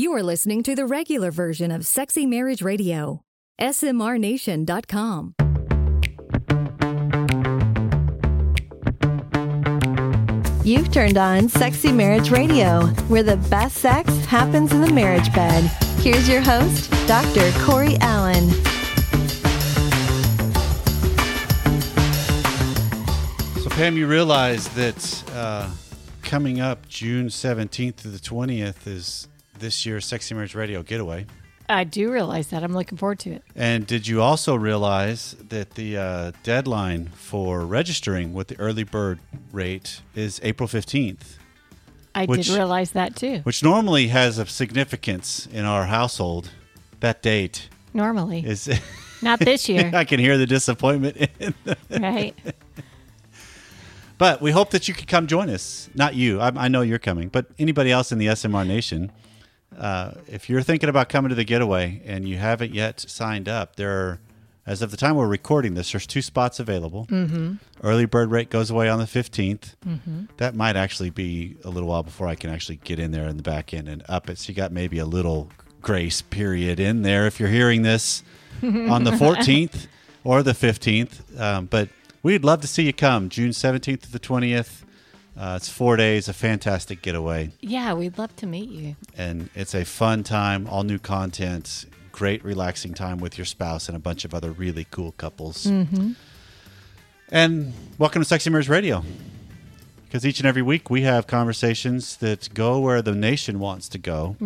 You are listening to the regular version of Sexy Marriage Radio. SMRNation.com. You've turned on Sexy Marriage Radio, where the best sex happens in the marriage bed. Here's your host, Dr. Corey Allen. So, Pam, you realize that uh, coming up June 17th to the 20th is this year's Sexy Marriage Radio Getaway. I do realize that. I'm looking forward to it. And did you also realize that the uh, deadline for registering with the early bird rate is April 15th? I Which- did realize that too. Which normally has a significance in our household. That date Normally, is. not this year, I can hear the disappointment. In the, right? but we hope that you could come join us. Not you. I, I know you're coming, but anybody else in the SMR Nation. Uh, if you're thinking about coming to the getaway and you haven't yet signed up, there are, as of the time we're recording this, there's two spots available. Mm-hmm. Early bird rate goes away on the 15th. Mm-hmm. That might actually be a little while before I can actually get in there in the back end and up it. So you got maybe a little grace period in there if you're hearing this on the 14th or the 15th. Um, but we'd love to see you come June 17th to the 20th. Uh, it's four days, a fantastic getaway Yeah, we'd love to meet you. and it's a fun time, all new content, great relaxing time with your spouse and a bunch of other really cool couples. And welcome to Sexy Marriage Radio. Because each and every week we have conversations that go where the nation wants to go.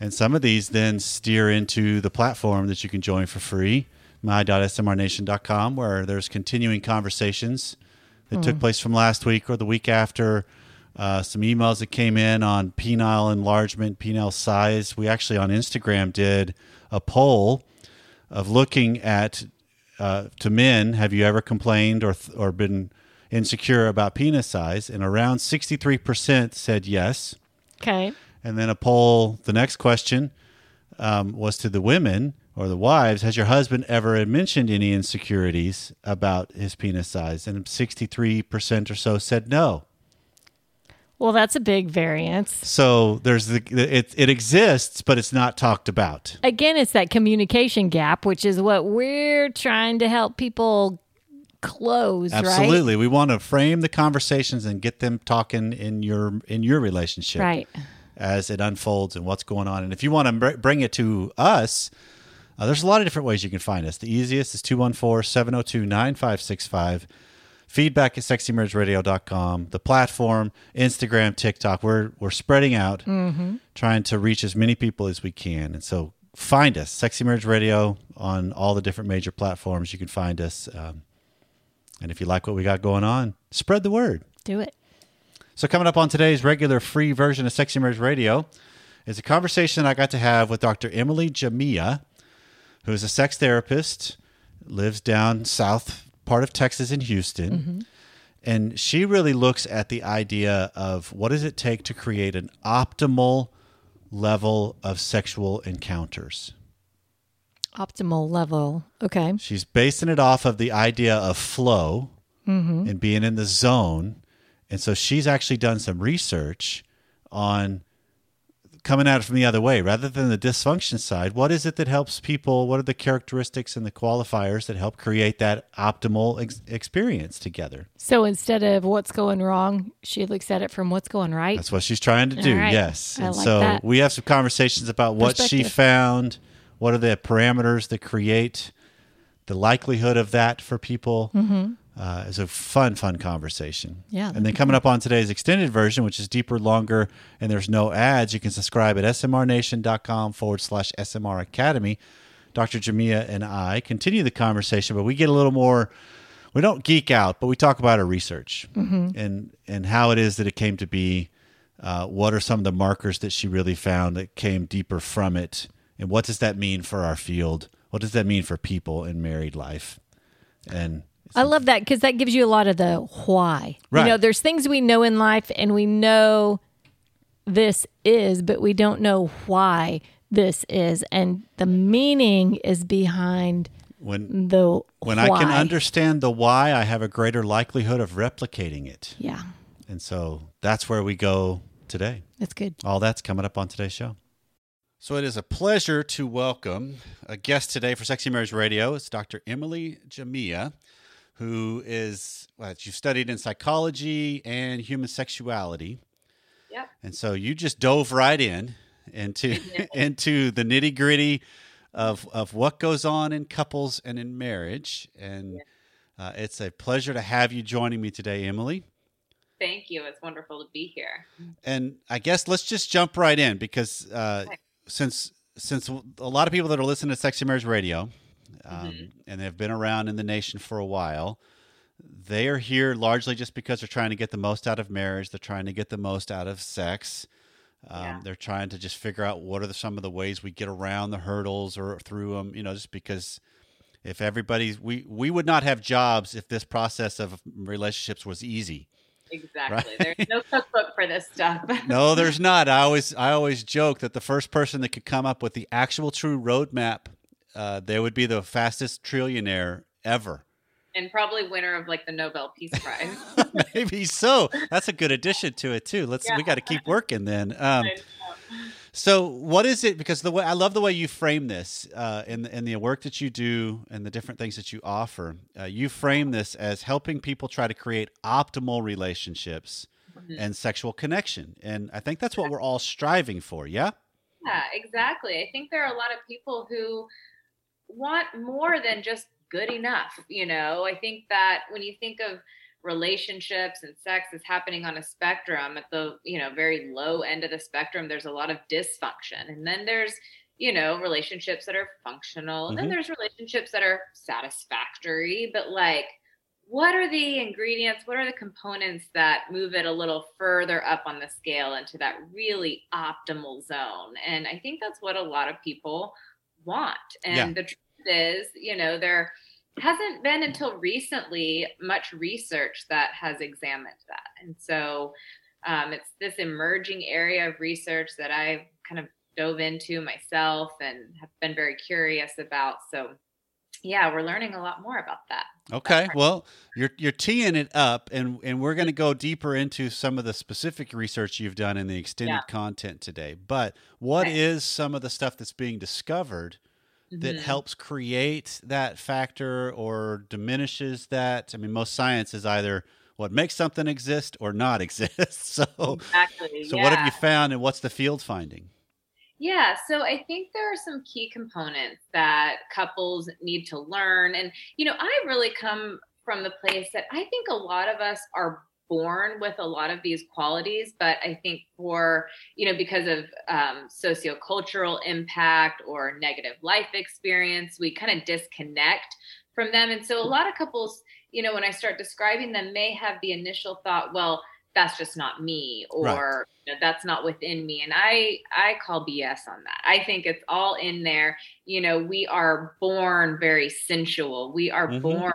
And some of these then steer into the platform that you can join for free, my.smrnation.com, where there's continuing conversations that took place from last week or the week after. Uh, some emails that came in on penile enlargement, penile size. We actually on Instagram did a poll of looking at uh, to men. Have you ever complained or or been insecure about penis size? And around sixty three percent said yes. Okay. And then a poll, the next question um, was to the women or the wives Has your husband ever mentioned any insecurities about his penis size? And 63% or so said no. Well, that's a big variance. So there's the, it, it exists, but it's not talked about. Again, it's that communication gap, which is what we're trying to help people close, right? Absolutely. We want to frame the conversations and get them talking in your in your relationship. Right. as it unfolds and what's going on. And if you want to br- bring it to us, uh, there's a lot of different ways you can find us. The easiest is 214 702 9565. Feedback at sexymarriageradio.com. The platform, Instagram, TikTok. We're, we're spreading out, trying to reach as many people as we can. And so find us, Sexy Marriage Radio, on all the different major platforms. You can find us. Um, and if you like what we got going on, spread the word. Do it. So, coming up on today's regular free version of Sexy Marriage Radio is a conversation I got to have with Dr. Emily Jamea, who is a sex therapist, lives down south part of Texas in Houston. Mm-hmm. And she really looks at the idea of what does it take to create an optimal level of sexual encounters. Optimal level. Okay. She's basing it off of the idea of flow mm-hmm. and being in the zone. And so she's actually done some research on coming at it from the other way rather than the dysfunction side. What is it that helps people? What are the characteristics and the qualifiers that help create that optimal ex- experience together? So instead of what's going wrong, she looks at it from what's going right. That's what she's trying to do. Right. Yes. And like so that. we have some conversations about what she found, what are the parameters that create the likelihood of that for people. Mm-hmm. Uh, it's a fun, fun conversation. Yeah, And then coming up on today's extended version, which is deeper, longer, and there's no ads, you can subscribe at smrnation.com forward slash SMR Academy. Dr. Jamea and I continue the conversation, but we get a little more we don't geek out, but we talk about our research and and how it is that it came to be. Uh, what are some of the markers that she really found that came deeper from it, and what does that mean for our field? What does that mean for people in married life? And I love that because that gives you a lot of the why. Right. You know, there's things we know in life and we know this is, but we don't know why this is. And the meaning is behind when the when I can understand the why, I have a greater likelihood of replicating it. Yeah, And so that's where we go today. that's good. All that's coming up on today's show. So it is a pleasure to welcome a guest today for Sexy Marriage Radio. It's Dr. Emily Jamea, who is well, you've studied in psychology and human sexuality. Yep. And so you just dove right in into into the nitty gritty of of what goes on in couples and in marriage. And uh, it's a pleasure to have you joining me today, Emily. Thank you. It's wonderful to be here. And I guess let's just jump right in because uh, Okay. since since a lot of people that are listening to Sexy Marriage Radio, um, Mhm. and they've been around in the nation for a while, they are here largely just because they're trying to get the most out of marriage. They're trying to get the most out of sex. Um, Yeah. They're trying to just figure out what are the, some of the ways we get around the hurdles or through them. You know, just because if everybody we we would not have jobs if this process of relationships was easy. Exactly. There's no cookbook for this stuff. no, there's not. I always I always joke that the first person that could come up with the actual true roadmap, uh, they would be the fastest trillionaire ever. and probably winner of like the Nobel Peace Prize. Maybe so. That's a good addition to it too. Let's we got to keep working then. Um, so what is it? Because the way I love the way you frame this uh, in the, in the work that you do and the different things that you offer. Uh, you frame this as helping people try to create optimal relationships Mhm. and sexual connection, and I think that's what we're all striving for. Yeah. Yeah, exactly. I think there are a lot of people who want more than just good enough. You know, I think that when you think of relationships and sex is happening on a spectrum at the, you know, very low end of the spectrum, there's a lot of dysfunction. And then there's, you know, relationships that are functional. And Mhm. then there's relationships that are satisfactory, but like what are the ingredients what are the components that move it a little further up on the scale into that really optimal zone and i think that's what a lot of people want. And Yeah. the truth is you know there hasn't been until recently much research that has examined that. And so um, it's this emerging area of research that i've kind of dove into myself and have been very curious about. So yeah we're learning a lot more about that Okay. Well, you're you're teeing it up, and and we're going to go deeper into some of the specific research you've done in the extended Yeah. content today. But what Okay. is some of the stuff that's being discovered that Mhm. helps create that factor or diminishes that? I mean, most science is either what makes something exist or not exist. so, exactly so yeah. what have you found, and what's the field finding? Yeah, so I think there are some key components that couples need to learn. And, you know, I really come from the place that I think a lot of us are born with a lot of these qualities, but I think for, you know, because of um, sociocultural impact or negative life experience, we kind of disconnect from them. And so a lot of couples, you know, when I start describing them, may have the initial thought, well, that's just not me or Right. you know, that's not within me. And i i call bs on that. I think it's all in there. You know we are born very sensual. We are Mhm. born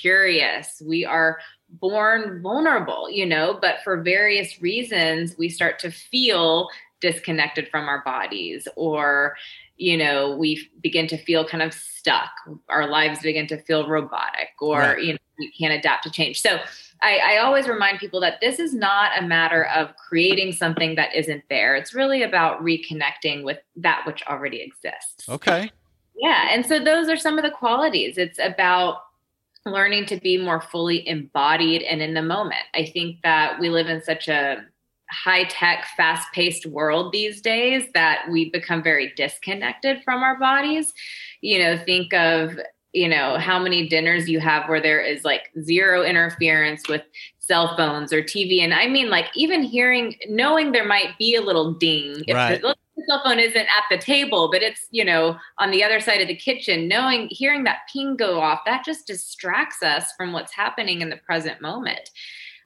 curious. We are born vulnerable you know but for various reasons we start to feel disconnected from our bodies or you know we begin to feel kind of stuck. Our lives begin to feel robotic or Right. you know we can't adapt to change. So I, I always remind people that this is not a matter of creating something that isn't there. It's really about reconnecting with that which already exists. Okay. Yeah. And so those are some of the qualities. It's about learning to be more fully embodied and in the moment. I think that we live in such a high tech, fast paced world these days that we become very disconnected from our bodies. You know, think of you know how many dinners you have where there is like zero interference with cell phones or TV and I mean like even hearing knowing there might be a little ding if Right. the, the cell phone isn't at the table but it's you know on the other side of the kitchen knowing hearing that ping go off that just distracts us from what's happening in the present moment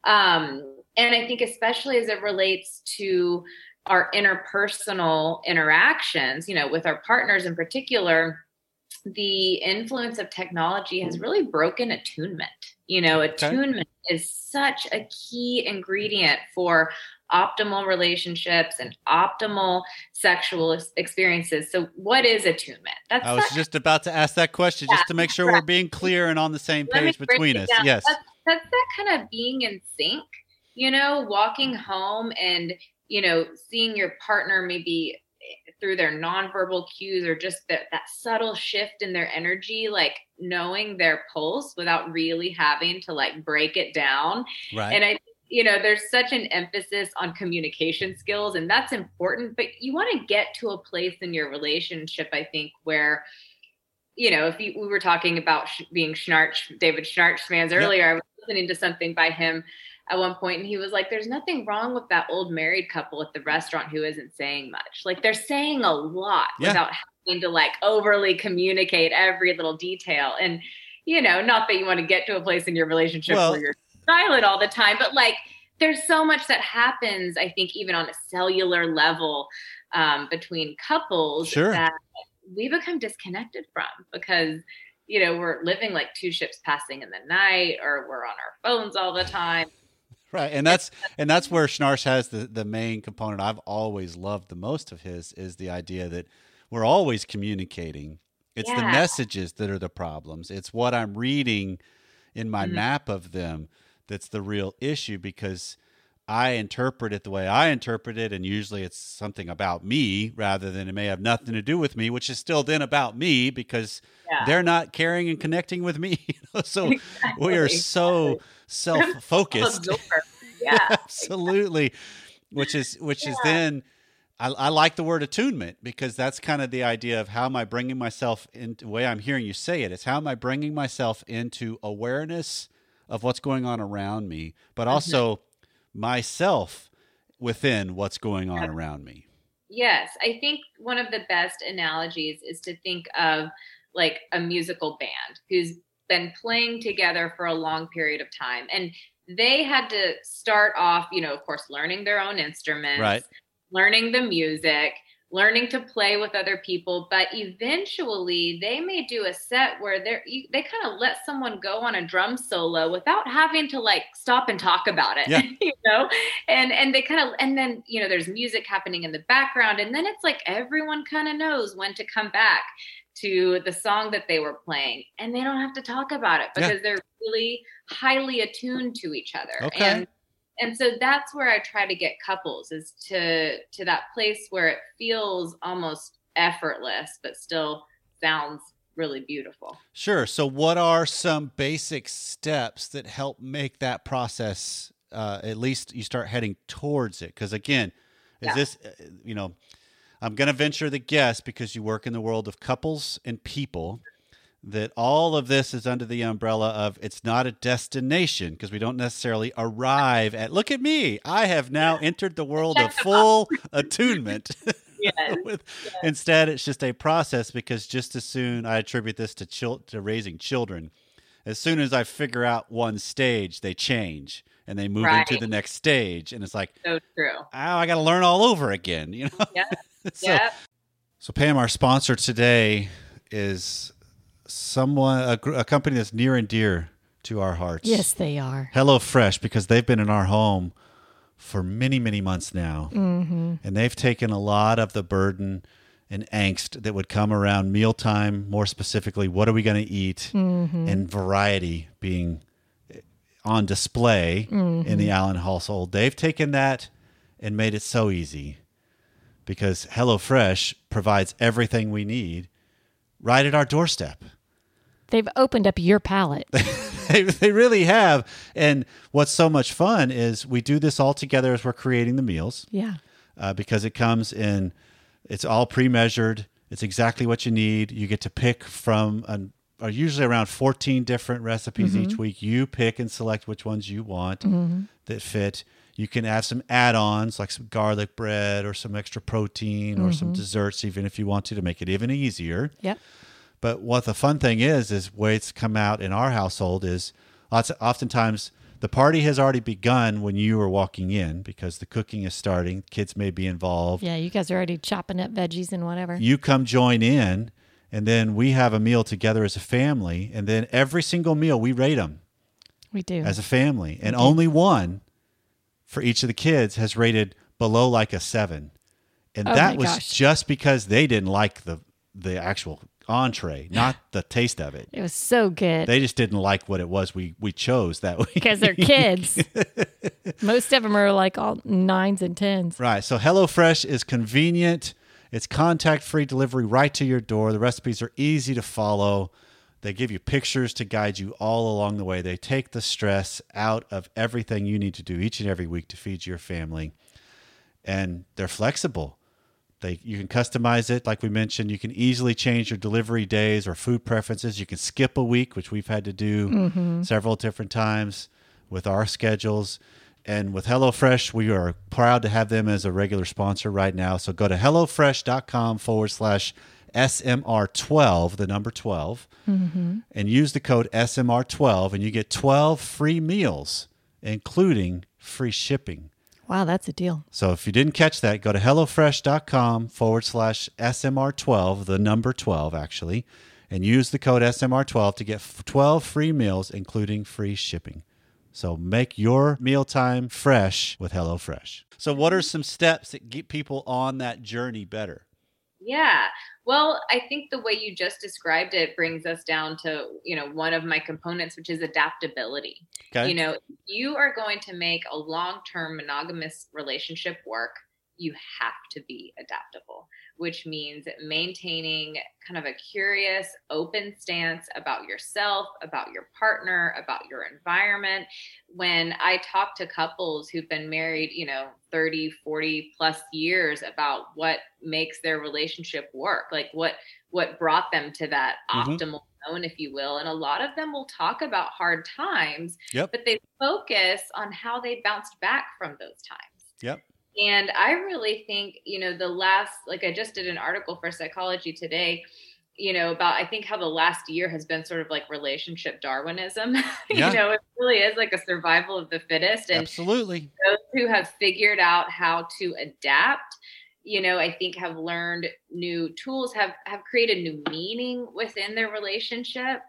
um and I think especially as it relates to our interpersonal interactions you know with our partners in particular the influence of technology has mm-hmm. really broken attunement. You know, attunement is such a key ingredient for optimal relationships and optimal sexual experiences. So, what is attunement? That's I was just about to ask that question just to make sure we're being clear and on the same page between us. down. Yes. That's, that's that kind of being in sync, you know, walking home and, you know, seeing your partner maybe through their nonverbal cues or just that, that subtle shift in their energy, like knowing their pulse without really having to like break it down. Right. And I, you know, there's such an emphasis on communication skills, and that's important. But you want to get to a place in your relationship, I think, where, you know, if you, we were talking about sh- being Schnarch, David Schnarch fans earlier, I was listening to something by him at one point and he was like there's nothing wrong with that old married couple at the restaurant who isn't saying much like they're saying a lot Yeah. without having to like overly communicate every little detail and you know not that you want to get to a place in your relationship Well- where you're silent all the time but like there's so much that happens i think even on a cellular level um, between couples Sure. that we become disconnected from because you know we're living like two ships passing in the night or we're on our phones all the time Right, and that's and that's where Schnarch has the the main component I've always loved the most of his is the idea that we're always communicating. It's the messages that are the problems. It's what I'm reading in my Mhm. map of them that's the real issue because I interpret it the way I interpret it, and usually it's something about me rather than it may have nothing to do with me, which is still then about me because Yeah. they're not caring and connecting with me. So we are Exactly, so self focused. Yeah. absolutely. Which is which is then I, I like the word attunement because that's kind of the idea of how am i bringing myself into the way i'm hearing you say it it's how am i bringing myself into awareness of what's going on around me but mm-hmm. also myself within what's going on around me. Yes, I think one of the best analogies is to think of like a musical band who's been playing together for a long period of time and they had to start off, you know, of course, learning their own instruments, Right. learning the music, learning to play with other people, but eventually they may do a set where they're you- they kind of let someone go on a drum solo without having to like stop and talk about it, Yeah. you know? And and they kind of and then, you know, there's music happening in the background and then it's like everyone kind of knows when to come back to the song that they were playing and they don't have to talk about it Yeah. because they're really highly attuned to each other. Okay. And and so that's where I try to get couples is to to that place where it feels almost effortless but still sounds really beautiful. Sure. So, what are some basic steps that help make that process uh, at least you start heading towards it? Because again, is Yeah. this uh, you know? I'm going to venture the guess because you work in the world of couples and people that all of this is under the umbrella of it's not a destination because we don't necessarily arrive at look at me i have now entered the world of full attunement Yes. with, instead it's just a process because just as soon i attribute this to chil- to raising children as soon as i figure out one stage they change and they move into the next stage and it's like So true. oh i got to learn all over again you know Yeah. so, yeah. so pam our sponsor today is someone a, a company that's near and dear to our hearts Yes, they are. HelloFresh because they've been in our home for many, many months now. Mm-hmm. And they've taken a lot of the burden and angst that would come around mealtime, more specifically, what are we going to eat, and variety being on display in the Allen household. They've taken that and made it so easy because HelloFresh provides everything we need right at our doorstep. They've opened up your palate. they, they really have. And what's so much fun is we do this all together as we're creating the meals yeah. uh, because it comes in, it's all pre measured. It's exactly what you need. You get to pick from an, are usually around 14 different recipes each mm-hmm. week. You pick and select which ones you want mm-hmm. that fit. You can add some add ons like some garlic bread or some extra protein or some mm-hmm. desserts, even if you want to, to make it even easier. Yep. But what the fun thing is, is way it's come out in our household is lots of, oftentimes the party has already begun when you are walking in because the cooking is starting. Kids may be involved. Yeah, you guys are already chopping up veggies and whatever. You come join in, and then we have a meal together as a family. And then every single meal we rate them we do. as a family, and mm-hmm. only one for each of the kids has rated below like a seven, and Oh that was gosh. just because they didn't like the the actual entree, not the taste of it. it was so good. They just didn't like what it was we we chose that week. because they're kids. Most of them are like all nines and tens. right. So HelloFresh is convenient It's contact free delivery right to your door. The recipes are easy to follow. They give you pictures to guide you all along the way. They take the stress out of everything you need to do each and every week to feed your family. And they're flexible. They you can customize it like we mentioned. You can easily change your delivery days or food preferences. You can skip a week, which we've had to do mm-hmm. several different times with our schedules. And with HelloFresh, we are proud to have them as a regular sponsor right now. So go to HelloFresh.com forward slash SMR12, the number 12, mm-hmm. and use the code SMR12, and you get 12 free meals, including free shipping. Wow, that's a deal. So if you didn't catch that, go to HelloFresh.com forward slash SMR12, the number 12, actually, and use the code SMR12 to get 12 free meals, including free shipping. So make your mealtime fresh with HelloFresh. So, what are some steps that get people on that journey better? Yeah. Well, I think the way you just described it brings us down to, you know, one of my components, which is adaptability. Okay. You know, you are going to make a long term monogamous relationship work, you have to be adaptable, which means maintaining kind of a curious, open stance about yourself, about your partner, about your environment. When I talk to couples who've been married, you know, 30, 40 plus years about what makes their relationship work, like what what brought them to that Mhm. optimal zone, if you will. And a lot of them will talk about hard times, Yep. but they focus on how they bounced back from those times. Yep. And I really think, you know, the last, like I just did an article for Psychology Today, you know, about I think how the last year has been sort of like relationship Darwinism. Yeah. you know, it really is like a survival of the fittest. And Absolutely. those who have figured out how to adapt, you know, I think have learned new tools, have have created new meaning within their relationship.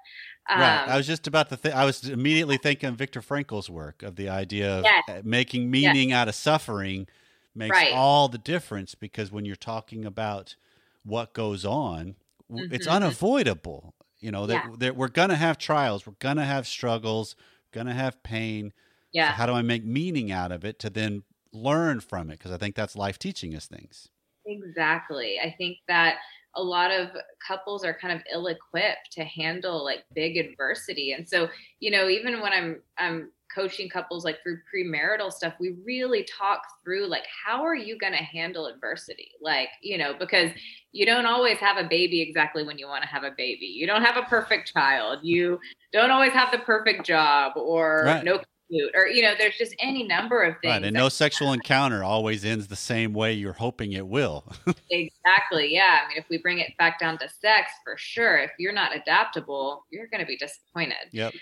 right. I Um, was just about to think, I was immediately thinking of Viktor Frankl's work of the idea of Yes. uh, making meaning out of suffering makes Right. all the difference because when you're talking about what goes on, w it's mm-hmm. unavoidable. You know, that, Yeah. that we're going to have trials, we're going to have struggles, going to have pain. yeah. So how do I make meaning out of it to then learn from it? Because I think that's life teaching us things. Exactly. I think that a lot of couples are kind of ill-equipped to handle like big adversity. And so, you know, even when I'm I'm coaching couples like through premarital stuff, we really talk through like how are you going to handle adversity? Like, you know, because you don't always have a baby exactly when you want to have a baby. You don't have a perfect child. You don't always have the perfect job or Right. no commute or you know, there's just any number of things. Right. And no sexual encounter always ends the same way you're hoping it will. Exactly. Yeah. I mean, if we bring it back down to sex, for sure, if you're not adaptable, you're going to be disappointed. yep.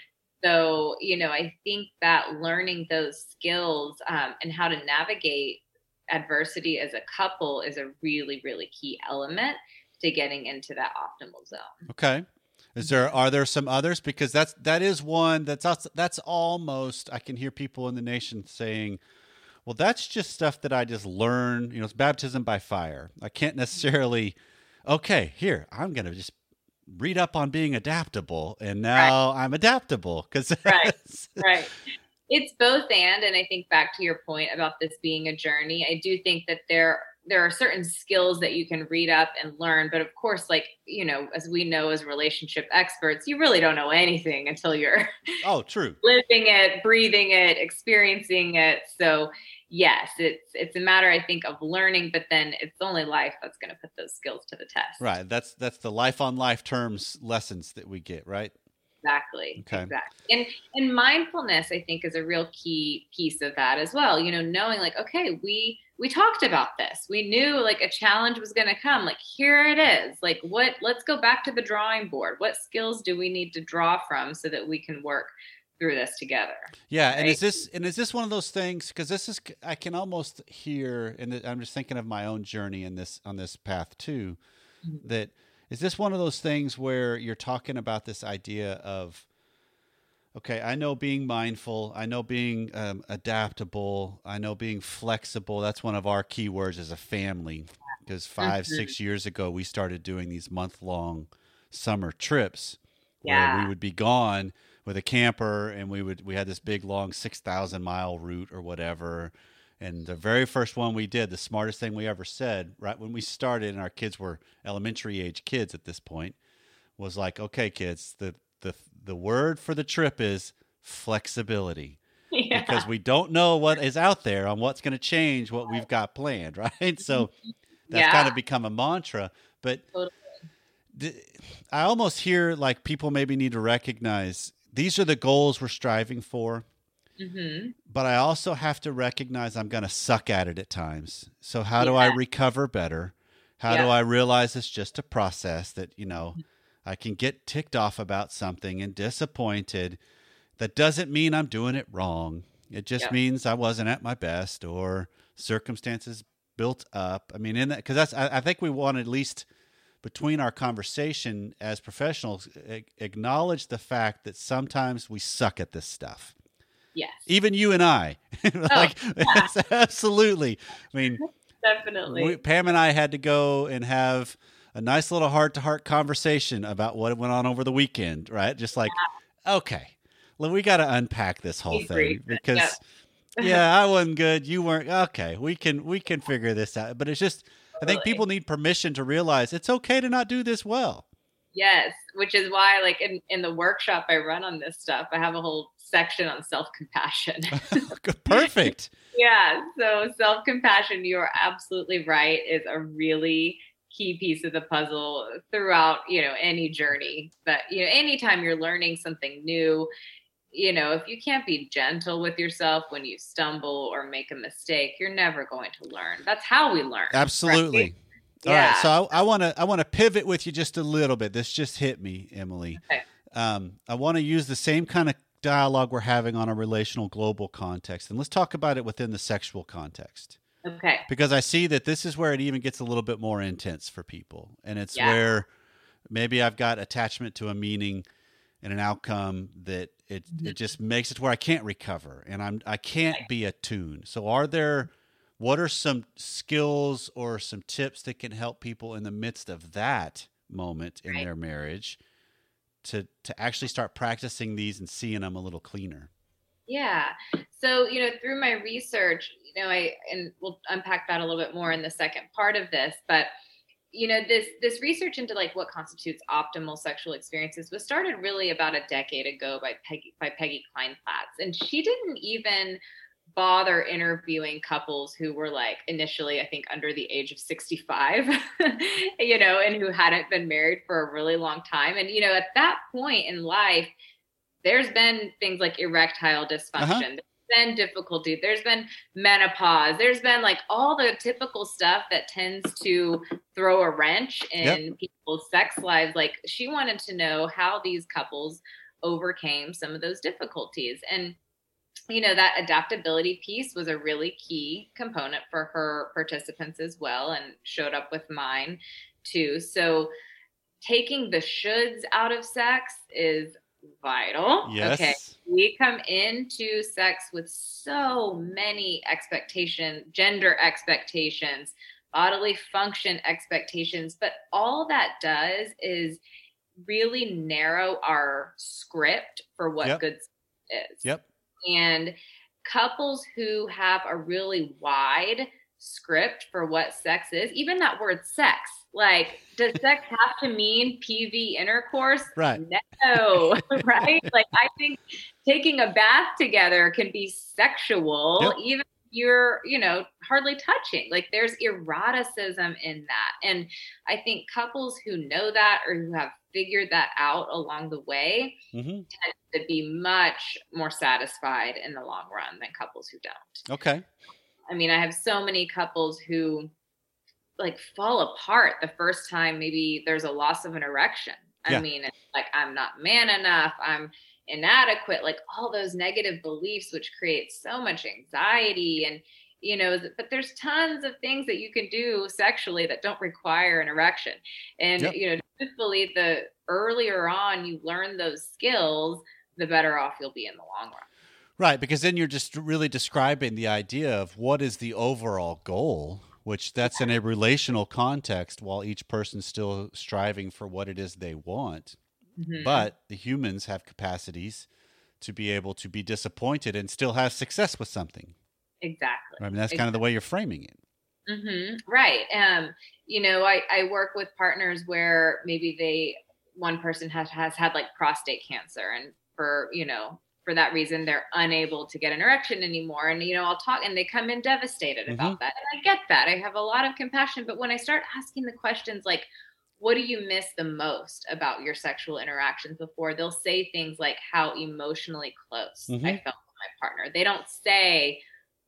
So, you know, I think that learning those skills um, and how to navigate adversity as a couple is a really, really key element to getting into that optimal zone. Okay. Is there are there some others because that's that is one that's that's almost I can hear people in the nation saying, well, that's just stuff that I just learn. You know, it's baptism by fire. I can't necessarily. Okay, here I'm gonna just read up on being adaptable, and now I'm adaptable because Right. right it's both and and i think back to your point about this being a journey i do think that there there are certain skills that you can read up and learn but of course like you know as we know as relationship experts you really don't know anything until you're oh, true. living it breathing it experiencing it so yes it's it's a matter i think of learning but then it's only life that's going to put those skills to the test Right. That's that's the life on life terms lessons that we get. Right. Exactly. Okay. Exactly. And and mindfulness, I think, is a real key piece of that as well. You know, knowing like, okay, we we talked about this. We knew like a challenge was gonna come. Like, here it is. Like what let's go back to the drawing board. What skills do we need to draw from so that we can work through this together? Yeah, and is this and is this one of those things? Because this is I can almost hear, and I'm just thinking of my own journey in this on this path too. Mhm. That is this one of those things where you're talking about this idea of, okay, I know being mindful, I know being um, adaptable, I know being flexible. That's one of our key words as a family. Because 5 Mhm. six years ago, we started doing these month long summer trips where we would be gone with a camper and we would we had this big long 6000 mile route or whatever And the very first one we did, the smartest thing we ever said, right when we started, and our kids were elementary age kids at this point, was like, "Okay, kids, the the the word for the trip is flexibility." Yeah. because we don't know what is out there on what's going to change what we've got planned, right? So that's Yeah. kind of become a mantra. But Totally. I almost hear like people maybe need to recognize these are the goals we're striving for, hmm but I also have to recognize I'm going to suck at it at times. So how do I recover better? How do I realize it's just a process that, you know, I can get ticked off about something and disappointed. That doesn't mean I'm doing it wrong. It just Yeah. means I wasn't at my best or circumstances built up. I mean, in that, because that's, I, I think we want at least between our conversation as professionals a- acknowledge the fact that sometimes we suck at this stuff Yes, even you and I. like oh, absolutely. I mean, definitely. we, Pam and I had to go and have a nice little heart to heart conversation about what went on over the weekend, right? Just like, okay, well, we got to unpack this whole thing because Yeah. yeah, I wasn't good. You weren't. Okay, we can we can figure this out. But it's just, I think people need permission to realize it's okay to not do this well. Yes, which is why, like in, in the workshop I run on this stuff, I have a whole section on self compassion. Perfect. yeah, so self compassion, you're absolutely right, is a really key piece of the puzzle throughout, you know, any journey. But you know, anytime you're learning something new, you know, if you can't be gentle with yourself when you stumble or make a mistake, you're never going to learn. That's how we learn. Absolutely. right? All right, Yeah. so I want to I want to pivot with you just a little bit. This just hit me, Emily. Okay. Um, I want to use the same kind of dialogue we're having on a relational global context, and let's talk about it within the sexual context Okay. because I see that this is where it even gets a little bit more intense for people, and it's Yeah. where maybe I've got attachment to a meaning and an outcome that it it just makes it to where I can't recover and I'm I can't be attuned. So are there what are some skills or some tips that can help people in the midst of that moment in Right. their marriage to to actually start practicing these and seeing them a little cleaner? Yeah. So, you know, through my research, you know, I and we'll unpack that a little bit more in the second part of this, but you know, this this research into like what constitutes optimal sexual experiences was started really about a decade ago by Peggy by Peggy Kleinplatz. And she didn't even bother interviewing couples who were like initially, I think, under the age of 65, you know, and who hadn't been married for a really long time. And, you know, at that point in life, there's been things like erectile uh-huh. dysfunction. There's been difficulty. There's been menopause. There's been like all the typical stuff that tends to throw a wrench in people's sex lives. Like she wanted to know how these couples overcame some of those difficulties. And you know that adaptability piece was a really key component for her participants as well and showed up with mine too so taking the shoulds out of sex is vital Yes. okay we come into sex with so many expectations gender expectations bodily function expectations but all that does is really narrow our script for what Yep. good sex is Yep. and couples who have a really wide script for what sex is, even that word sex, like, does sex have to mean PV intercourse? Right. No, right? Like, I think taking a bath together can be sexual, Yep. even you're, you know, hardly touching. Like, there's eroticism in that. And I think couples who know that or who have figured that out along the way hmm to be much more satisfied in the long run than couples who don't. Okay. I mean, I have so many couples who like fall apart the first time maybe there's a loss of an erection. I Yeah. mean, it's like I'm not man enough, I'm inadequate, like all those negative beliefs which create so much anxiety and you know, but there's tons of things that you can do sexually that don't require an erection. And Yep. you know, truthfully, the earlier on you learn those skills, the better off you'll be in the long run. Right, because then you're just really describing the idea of what is the overall goal, which that's in a relational context while each person's still striving for what it is they want. Mhm. But the humans have capacities to be able to be disappointed and still have success with something. exactly. I mean, that's kind of the way you're framing it. hmm Right. Um, you know, I, I work with partners where maybe they one person has has had like prostate cancer, and for you know for that reason they're unable to get an erection anymore. And you know, I'll talk, and they come in devastated Mhm. about that, and I get that. I have a lot of compassion, but when I start asking the questions like what do you miss the most about your sexual interactions before they'll say things like how emotionally close Mhm. i felt with my partner they don't say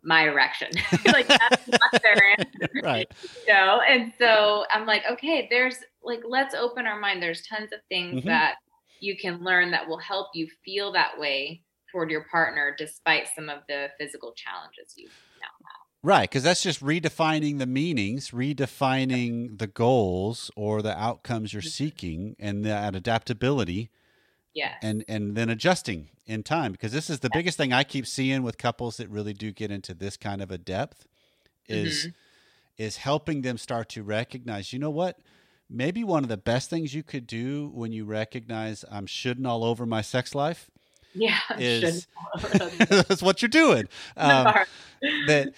my erection like that's not their answer Right. you know and so i'm like okay there's like let's open our mind there's tons of things Mhm. that you can learn that will help you feel that way toward your partner despite some of the physical challenges you now have Right, because that's just redefining the meanings, redefining the goals or the outcomes you're mm-hmm. seeking, and that adaptability, Yeah. and and then adjusting in time. Because this is the biggest thing I keep seeing with couples that really do get into this kind of a depth, is mm-hmm. is helping them start to recognize. You know what? Maybe one of the best things you could do when you recognize I'm shouldn't all over my sex life yeah is that's what you're doing. Um, that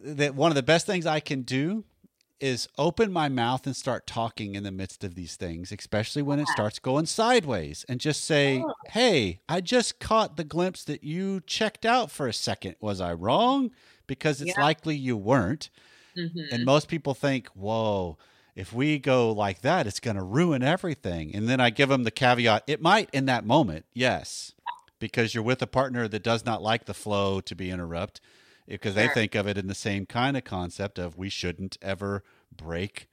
that one of the best things I can do is open my mouth and start talking in the midst of these things, especially when it starts going sideways, and just say, Oh. "Hey, I just caught the glimpse that you checked out for a second. Was I wrong? Because it's Yeah. likely you weren't." Mhm. And most people think, "Whoa." If we go like that, it's going to ruin everything. And then I give them the caveat it might in that moment, yes, because you're with a partner that does not like the flow to be interrupt because they Sure. think of it in the same kind of concept of we shouldn't ever break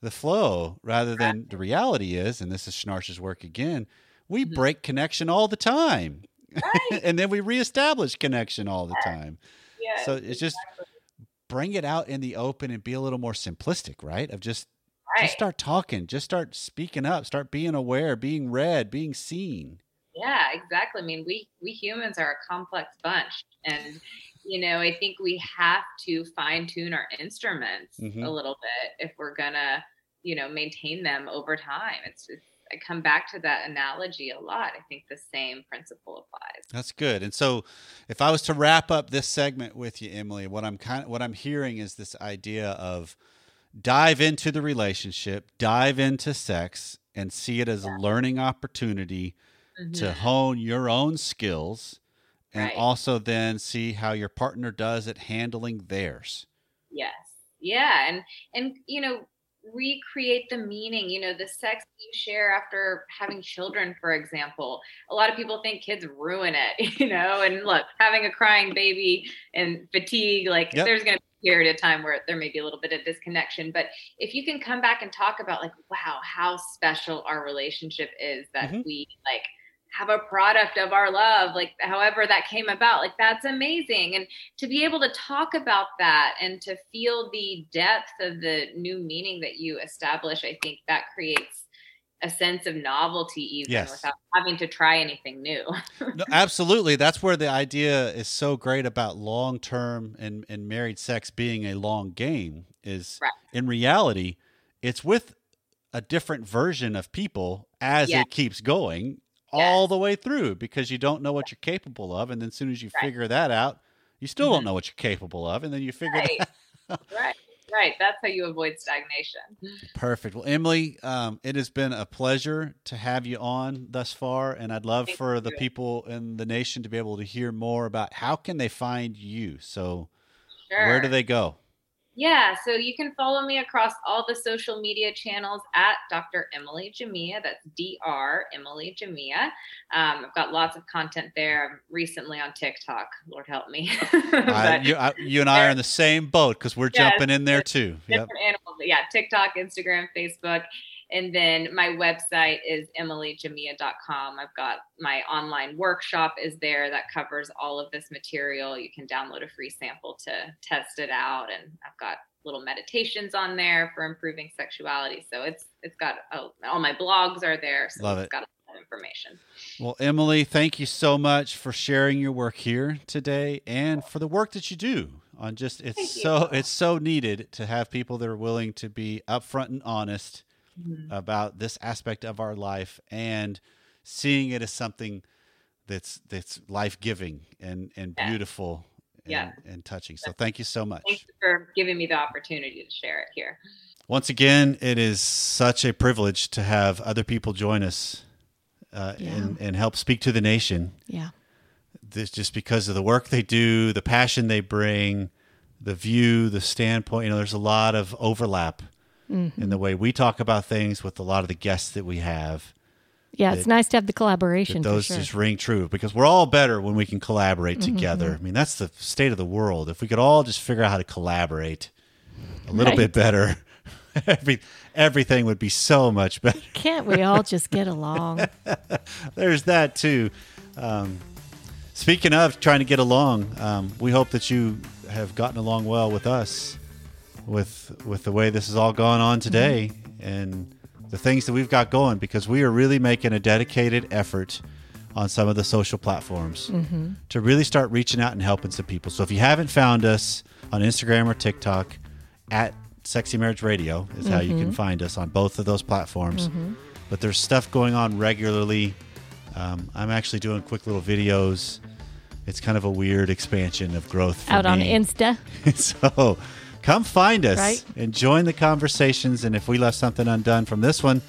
the flow rather than the reality is and this is Schnarch's work again we Mhm. break connection all the time Right. and then we reestablish connection all the time so it's just bring it out in the open and be a little more simplistic right of just right. just start talking just start speaking up start being aware being read being seen Yeah, exactly. I mean, we we humans are a complex bunch, and you know, I think we have to fine tune our instruments Mhm. a little bit if we're gonna, you know, maintain them over time. It's, it's I come back to that analogy a lot. I think the same principle applies. That's good. And so, if I was to wrap up this segment with you, Emily, what I'm kind of, what I'm hearing is this idea of dive into the relationship, dive into sex, and see it as a learning opportunity to Mhm. hone your own skills, and Right. also then see how your partner does at handling theirs. Yes. Yeah. And and you know, recreate the meaning, you know, the sex you share after having children, for example. A lot of people think kids ruin it, you know, and look, having a crying baby and fatigue, like Yep. there's gonna be a period of time where there may be a little bit of disconnection. But if you can come back and talk about like, wow, how special our relationship is that Mhm. we like have a product of our love, like however that came about, like that's amazing. And to be able to talk about that and to feel the depth of the new meaning that you establish, I think that creates a sense of novelty even Yes. without having to try anything new. no, absolutely. That's where the idea is so great about long term and, and married sex being a long game is Right. in reality, it's with a different version of people as Yes. it keeps going all the way through because you don't know what you're capable of. And then as soon as you Right. figure that out, you still don't Mhm. know what you're capable of. And then you figure right. that right. Right. That's how you avoid stagnation. Perfect. Well, Emily, um, it has been a pleasure to have you on thus far, and I'd love Thank for the people in the nation to be able to hear more about how can they find you. So, Sure. where do they go? Yeah, so you can follow me across all the social media channels at Dr. Emily Jamea. That's Dr. Emily Jamea. Um, I've got lots of content there. I'm recently on TikTok. Lord help me. I, But you, I, you and I are in the same boat because we're jumping in there too. Yep. different animals. Yeah, TikTok, Instagram, Facebook. And then my website is emilyjamea.com. I've got my online workshop is there that covers all of this material. You can download a free sample to test it out. And I've got little meditations on there for improving sexuality. So it's it's got oh, all my blogs are there. So Love it's it. got a lot of information. Well, Emily, thank you so much for sharing your work here today and for the work that you do on just it's so it's so needed to have people that are willing to be upfront and honest about this aspect of our life and seeing it as something that's that's life-giving and and Yeah. beautiful Yeah. and, and touching. So thank you so much. Thanks for giving me the opportunity to share it here. Once again, it is such a privilege to have other people join us uh, Yeah. and, and help speak to the nation. Yeah. This just because of the work they do, the passion they bring, the view, the standpoint. You know, there's a lot of overlap Mm-hmm. in the way we talk about things with a lot of the guests that we have. Yeah. It's nice to have the collaboration. those sure. just ring true because we're all better when we can collaborate Mm-hmm, together. I mean, that's the state of the world. If we could all just figure out how to collaborate a little Right. bit better, every everything would be so much better. Can't we all just get along? There's that too. Um, speaking of trying to get along, um, we hope that you have gotten along well with us, with with the way this is all going on today, mm-hmm. and the things that we've got going, because we are really making a dedicated effort on some of the social platforms mm-hmm. to really start reaching out and helping some people. So if you haven't found us on Instagram or TikTok, at Sexy Marriage Radio is how you can mm-hmm. find us on both of those platforms. But there's stuff going on regularly. Um, I'm actually doing quick little videos. It's kind of a weird expansion of growth for Out on. Insta. so come find us Right. and join the conversations. And if we left something undone from this one,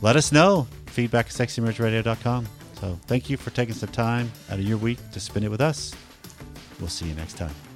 let us know. Feedback at sexymarriageradio.com. So thank you for taking some time out of your week to spend it with us. We'll see you next time.